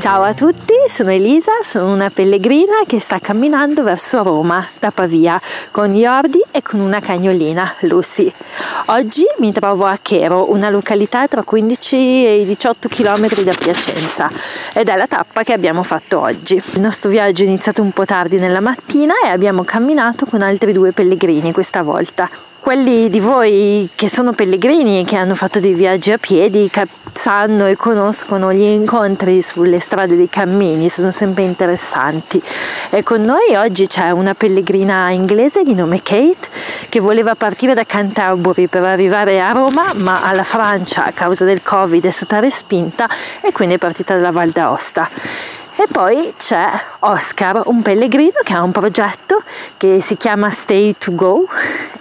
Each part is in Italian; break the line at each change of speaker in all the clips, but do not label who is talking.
Ciao a tutti, sono Elisa, sono una pellegrina che sta camminando verso Roma da Pavia con Jordi e con una cagnolina, Lucy. Oggi mi trovo a Chero, una località tra 15 e 18 km da Piacenza ed è la tappa che abbiamo fatto oggi. Il nostro viaggio è iniziato un po' tardi nella mattina e abbiamo camminato con altri due pellegrini questa volta quelli di voi che sono pellegrini e che hanno fatto dei viaggi a piedi sanno e conoscono gli incontri sulle strade dei cammini, sono sempre interessanti. E con noi oggi c'è una pellegrina inglese di nome Kate che voleva partire da Canterbury per arrivare a Roma, ma alla Francia a causa del Covid è stata respinta e quindi è partita dalla Val d'Aosta. E poi c'è Oscar, un pellegrino che ha un progetto che si chiama Stay to Go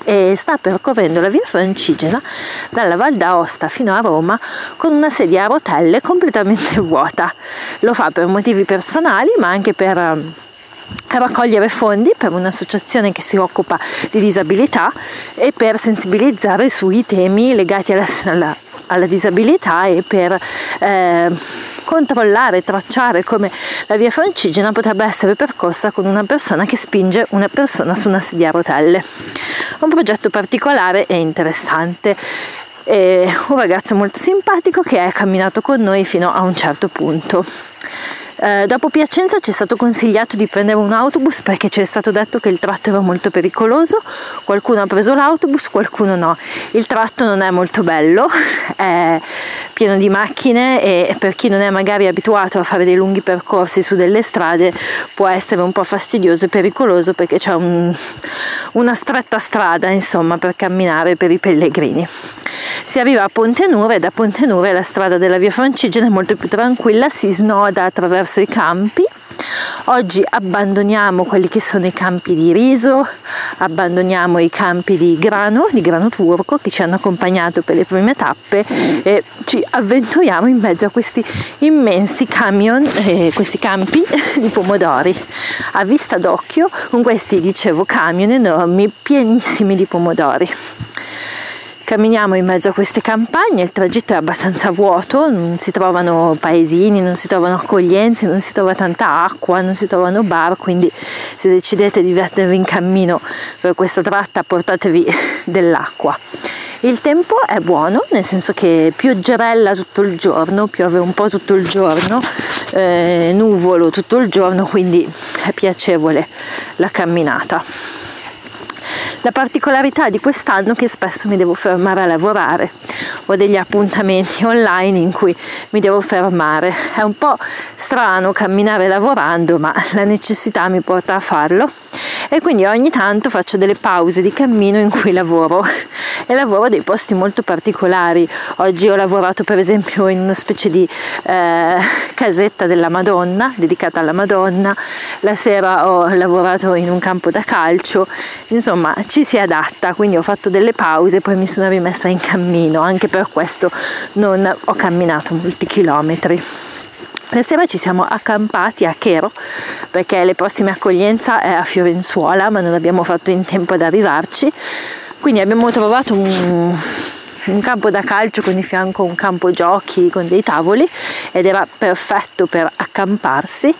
e sta percorrendo la via francigena dalla Val d'Aosta fino a Roma con una sedia a rotelle completamente vuota. Lo fa per motivi personali ma anche per um, raccogliere fondi per un'associazione che si occupa di disabilità e per sensibilizzare sui temi legati alla, alla, alla disabilità e per eh, controllare, tracciare come la via francigena potrebbe essere percorsa con una persona che spinge una persona su una sedia a rotelle. Un progetto particolare e interessante. E un ragazzo molto simpatico che è camminato con noi fino a un certo punto. Eh, dopo Piacenza ci è stato consigliato di prendere un autobus perché ci è stato detto che il tratto era molto pericoloso, qualcuno ha preso l'autobus, qualcuno no. Il tratto non è molto bello, è pieno di macchine e per chi non è magari abituato a fare dei lunghi percorsi su delle strade può essere un po' fastidioso e pericoloso perché c'è un, una stretta strada insomma per camminare per i pellegrini. Si arriva a Ponte Nure e da Ponte Nure la strada della via Francigena è molto più tranquilla, si snoda attraverso i campi. Oggi abbandoniamo quelli che sono i campi di riso, abbandoniamo i campi di grano, di grano turco che ci hanno accompagnato per le prime tappe e ci avventuriamo in mezzo a questi immensi camion, eh, questi campi di pomodori. A vista d'occhio con questi, dicevo, camion enormi pienissimi di pomodori. Camminiamo in mezzo a queste campagne, il tragitto è abbastanza vuoto, non si trovano paesini, non si trovano accoglienze, non si trova tanta acqua, non si trovano bar, quindi se decidete di mettervi in cammino per questa tratta portatevi dell'acqua. Il tempo è buono, nel senso che pioggerella tutto il giorno, piove un po' tutto il giorno, eh, nuvolo tutto il giorno, quindi è piacevole la camminata. La particolarità di quest'anno è che spesso mi devo fermare a lavorare, ho degli appuntamenti online in cui mi devo fermare. È un po' strano camminare lavorando, ma la necessità mi porta a farlo e quindi ogni tanto faccio delle pause di cammino in cui lavoro. E lavoro dei posti molto particolari. Oggi ho lavorato per esempio in una specie di eh, casetta della Madonna, dedicata alla Madonna, la sera ho lavorato in un campo da calcio, insomma ci si adatta, quindi ho fatto delle pause e poi mi sono rimessa in cammino, anche per questo non ho camminato molti chilometri. La sera ci siamo accampati a Chero perché le prossime accoglienza è a Fiorenzuola, ma non abbiamo fatto in tempo ad arrivarci. Quindi abbiamo trovato un, un campo da calcio con di fianco un campo giochi con dei tavoli ed era perfetto per accamparsi.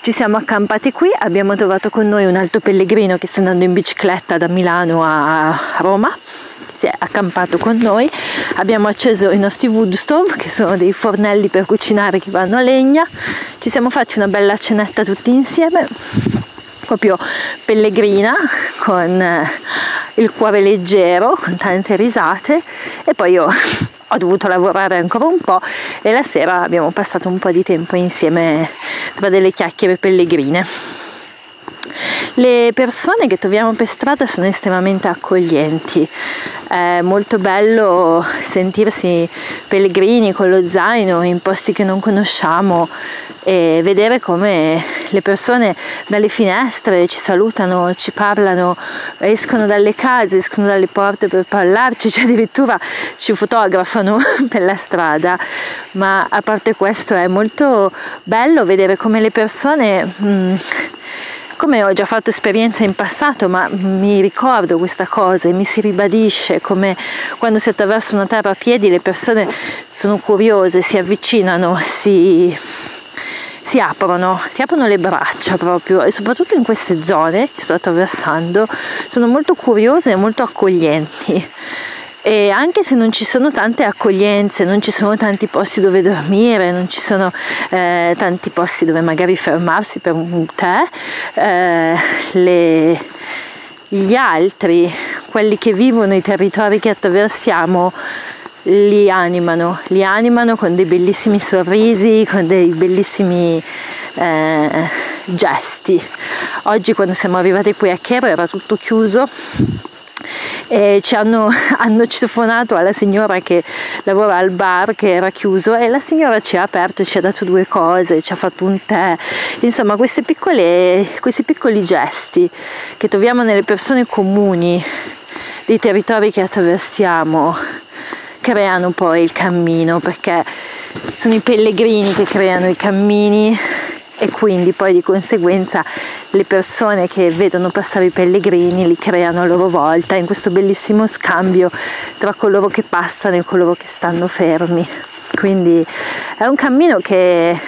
Ci siamo accampati qui, abbiamo trovato con noi un alto pellegrino che sta andando in bicicletta da Milano a Roma si è accampato con noi. Abbiamo acceso i nostri wood stove, che sono dei fornelli per cucinare che vanno a legna. Ci siamo fatti una bella cenetta tutti insieme, proprio pellegrina, con eh, il cuore leggero, con tante risate. E poi io ho dovuto lavorare ancora un po' e la sera abbiamo passato un po' di tempo insieme tra delle chiacchiere pellegrine. Le persone che troviamo per strada sono estremamente accoglienti, è molto bello sentirsi pellegrini con lo zaino in posti che non conosciamo e vedere come le persone dalle finestre ci salutano, ci parlano, escono dalle case, escono dalle porte per parlarci, cioè addirittura ci fotografano per la strada, ma a parte questo è molto bello vedere come le persone mh, come ho già fatto esperienza in passato, ma mi ricordo questa cosa e mi si ribadisce come quando si attraversa una terra a piedi le persone sono curiose, si avvicinano, si, si aprono, ti aprono le braccia proprio. E soprattutto in queste zone che sto attraversando sono molto curiose e molto accoglienti e anche se non ci sono tante accoglienze, non ci sono tanti posti dove dormire, non ci sono eh, tanti posti dove magari fermarsi per un tè, eh, le, gli altri, quelli che vivono i territori che attraversiamo, li animano, li animano con dei bellissimi sorrisi, con dei bellissimi eh, gesti. Oggi quando siamo arrivati qui a Chero era tutto chiuso e ci hanno, hanno citofonato alla signora che lavora al bar che era chiuso e la signora ci ha aperto, ci ha dato due cose, ci ha fatto un tè, insomma piccole, questi piccoli gesti che troviamo nelle persone comuni dei territori che attraversiamo creano poi il cammino perché sono i pellegrini che creano i cammini e quindi poi di conseguenza le persone che vedono passare i pellegrini li creano a loro volta in questo bellissimo scambio tra coloro che passano e coloro che stanno fermi. Quindi è un cammino che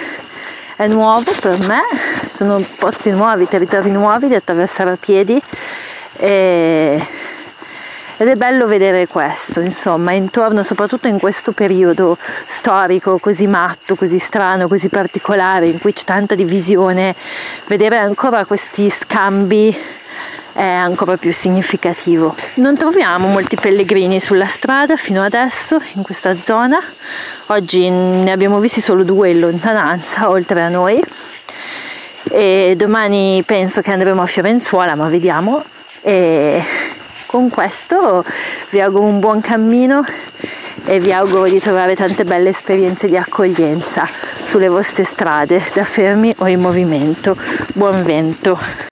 è nuovo per me, sono posti nuovi, territori nuovi da attraversare a piedi e ed è bello vedere questo, insomma, intorno, soprattutto in questo periodo storico così matto, così strano, così particolare, in cui c'è tanta divisione, vedere ancora questi scambi è ancora più significativo. Non troviamo molti pellegrini sulla strada fino adesso in questa zona. Oggi ne abbiamo visti solo due in lontananza, oltre a noi. E domani penso che andremo a Fiorenzuola, ma vediamo. E con questo vi auguro un buon cammino e vi auguro di trovare tante belle esperienze di accoglienza sulle vostre strade, da fermi o in movimento. Buon vento!